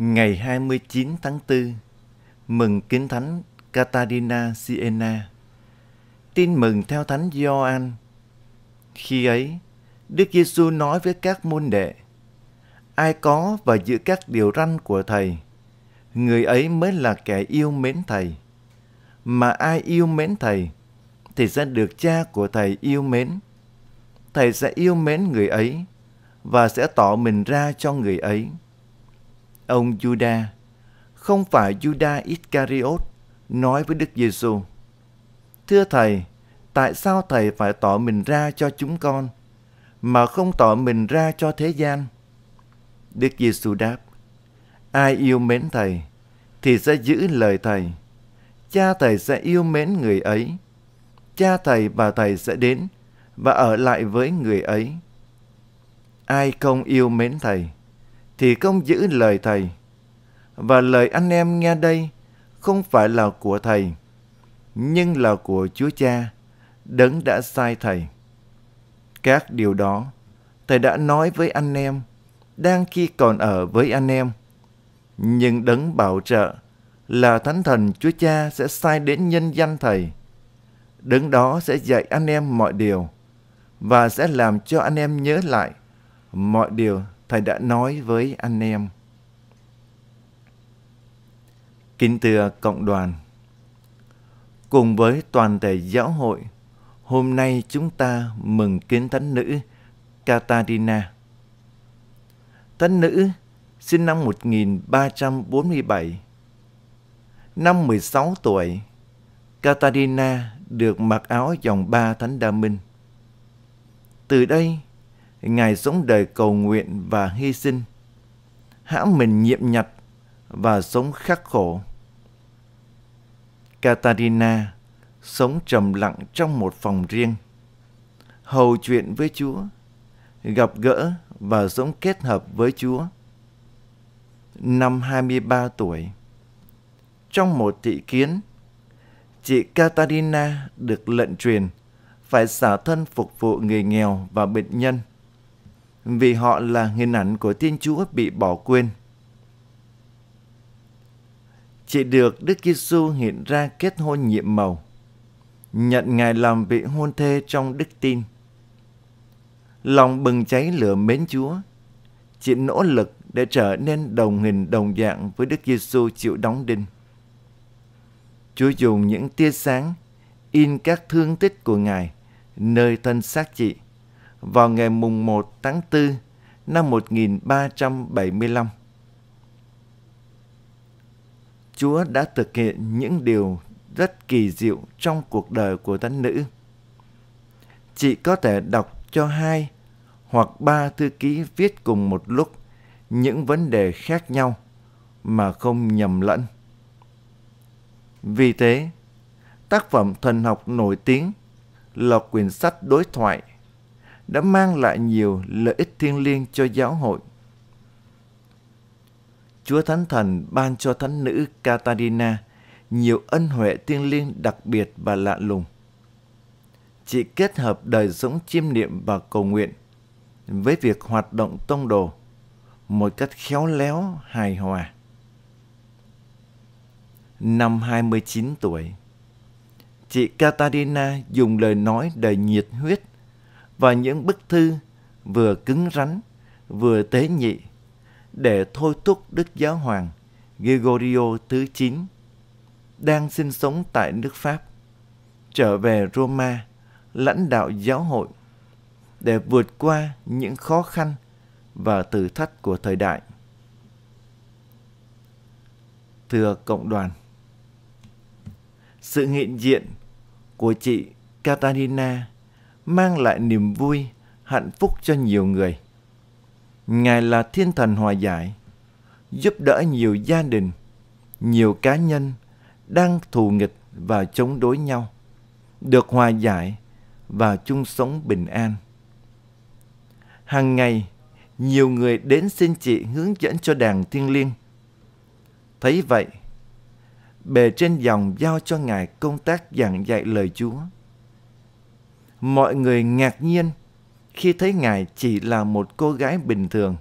Ngày 29 tháng 4, mừng Kính Thánh Catarina Siena. Tin mừng theo Thánh Gioan. Khi ấy, Đức Giêsu nói với các môn đệ: Ai có và giữ các điều răn của Thầy, người ấy mới là kẻ yêu mến Thầy. Mà ai yêu mến Thầy, thì sẽ được cha của Thầy yêu mến. Thầy sẽ yêu mến người ấy và sẽ tỏ mình ra cho người ấy. Ông Juda, không phải Juda Iscariot, nói với Đức Giêsu: Thưa Thầy, tại sao Thầy phải tỏ mình ra cho chúng con, mà không tỏ mình ra cho thế gian? Đức Giêsu đáp: Ai yêu mến Thầy, thì sẽ giữ lời Thầy. Cha Thầy sẽ yêu mến người ấy. Cha Thầy và Thầy sẽ đến và ở lại với người ấy. Ai không yêu mến Thầy, thì không giữ lời Thầy. Và lời anh em nghe đây không phải là của Thầy, nhưng là của Chúa Cha, đấng đã sai Thầy. Các điều đó, Thầy đã nói với anh em, đang khi còn ở với anh em. Nhưng đấng bảo trợ là Thánh Thần Chúa Cha sẽ sai đến nhân danh Thầy. Đấng đó sẽ dạy anh em mọi điều và sẽ làm cho anh em nhớ lại mọi điều Thầy đã nói với anh em. Kính thưa cộng đoàn, cùng với toàn thể giáo hội, hôm nay chúng ta mừng kiến thánh nữ Katarina. Thánh nữ sinh năm 1347. Năm 16 tuổi, Katarina được mặc áo dòng ba thánh đa minh. Từ đây, Ngài sống đời cầu nguyện và hy sinh, hãm mình nhiệm nhặt và sống khắc khổ. Katarina sống trầm lặng trong một phòng riêng, hầu chuyện với Chúa, gặp gỡ và sống kết hợp với Chúa. Năm 23 tuổi, trong một thị kiến, chị Katarina được lệnh truyền phải xả thân phục vụ người nghèo và bệnh nhân vì họ là hình ảnh của Thiên Chúa bị bỏ quên. Chị được Đức Giêsu hiện ra kết hôn nhiệm màu, nhận Ngài làm vị hôn thê trong đức tin. Lòng bừng cháy lửa mến Chúa, chị nỗ lực để trở nên đồng hình đồng dạng với Đức Giêsu chịu đóng đinh. Chúa dùng những tia sáng in các thương tích của Ngài nơi thân xác chị vào ngày mùng 1 tháng 4 năm 1375. Chúa đã thực hiện những điều rất kỳ diệu trong cuộc đời của thánh nữ. Chị có thể đọc cho hai hoặc ba thư ký viết cùng một lúc những vấn đề khác nhau mà không nhầm lẫn. Vì thế, tác phẩm thần học nổi tiếng là quyển sách đối thoại đã mang lại nhiều lợi ích thiêng liêng cho giáo hội. Chúa Thánh Thần ban cho Thánh nữ Catarina nhiều ân huệ thiêng liêng đặc biệt và lạ lùng. Chị kết hợp đời sống chiêm niệm và cầu nguyện với việc hoạt động tông đồ một cách khéo léo, hài hòa. Năm 29 tuổi, chị Catarina dùng lời nói đầy nhiệt huyết và những bức thư vừa cứng rắn vừa tế nhị để thôi thúc Đức Giáo Hoàng Gregorio thứ 9 đang sinh sống tại nước Pháp trở về Roma lãnh đạo giáo hội để vượt qua những khó khăn và thử thách của thời đại. Thưa cộng đoàn, sự hiện diện của chị Catalina mang lại niềm vui, hạnh phúc cho nhiều người. Ngài là thiên thần hòa giải, giúp đỡ nhiều gia đình, nhiều cá nhân đang thù nghịch và chống đối nhau, được hòa giải và chung sống bình an. Hàng ngày, nhiều người đến xin chị hướng dẫn cho đàn thiên liêng. Thấy vậy, bề trên dòng giao cho Ngài công tác giảng dạy lời Chúa mọi người ngạc nhiên khi thấy Ngài chỉ là một cô gái bình thường,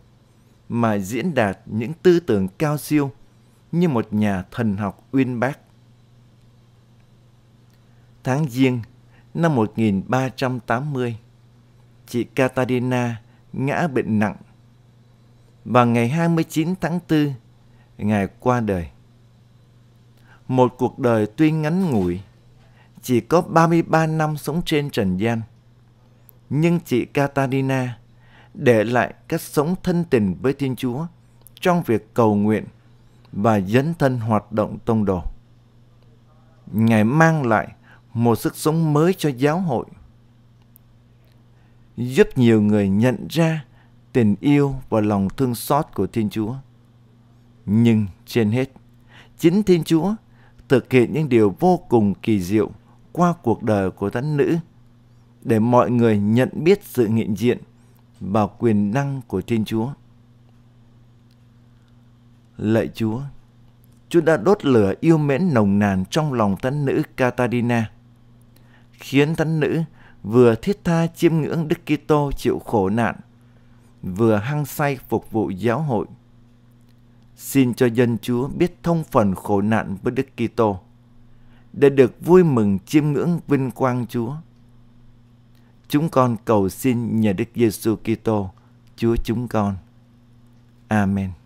mà diễn đạt những tư tưởng cao siêu như một nhà thần học uyên bác. Tháng Giêng năm 1380, chị Katarina ngã bệnh nặng. Và ngày 29 tháng 4, Ngài qua đời. Một cuộc đời tuy ngắn ngủi, chỉ có 33 năm sống trên trần gian. Nhưng chị Katarina để lại cách sống thân tình với Thiên Chúa trong việc cầu nguyện và dấn thân hoạt động tông đồ. Ngài mang lại một sức sống mới cho giáo hội, giúp nhiều người nhận ra tình yêu và lòng thương xót của Thiên Chúa. Nhưng trên hết, chính Thiên Chúa thực hiện những điều vô cùng kỳ diệu qua cuộc đời của thánh nữ để mọi người nhận biết sự hiện diện và quyền năng của Thiên Chúa. Lạy Chúa, Chúa đã đốt lửa yêu mến nồng nàn trong lòng thánh nữ Catalina khiến thánh nữ vừa thiết tha chiêm ngưỡng Đức Kitô chịu khổ nạn, vừa hăng say phục vụ giáo hội. Xin cho dân Chúa biết thông phần khổ nạn với Đức Kitô để được vui mừng chiêm ngưỡng vinh quang Chúa. Chúng con cầu xin nhờ Đức Giêsu Kitô, Chúa chúng con. Amen.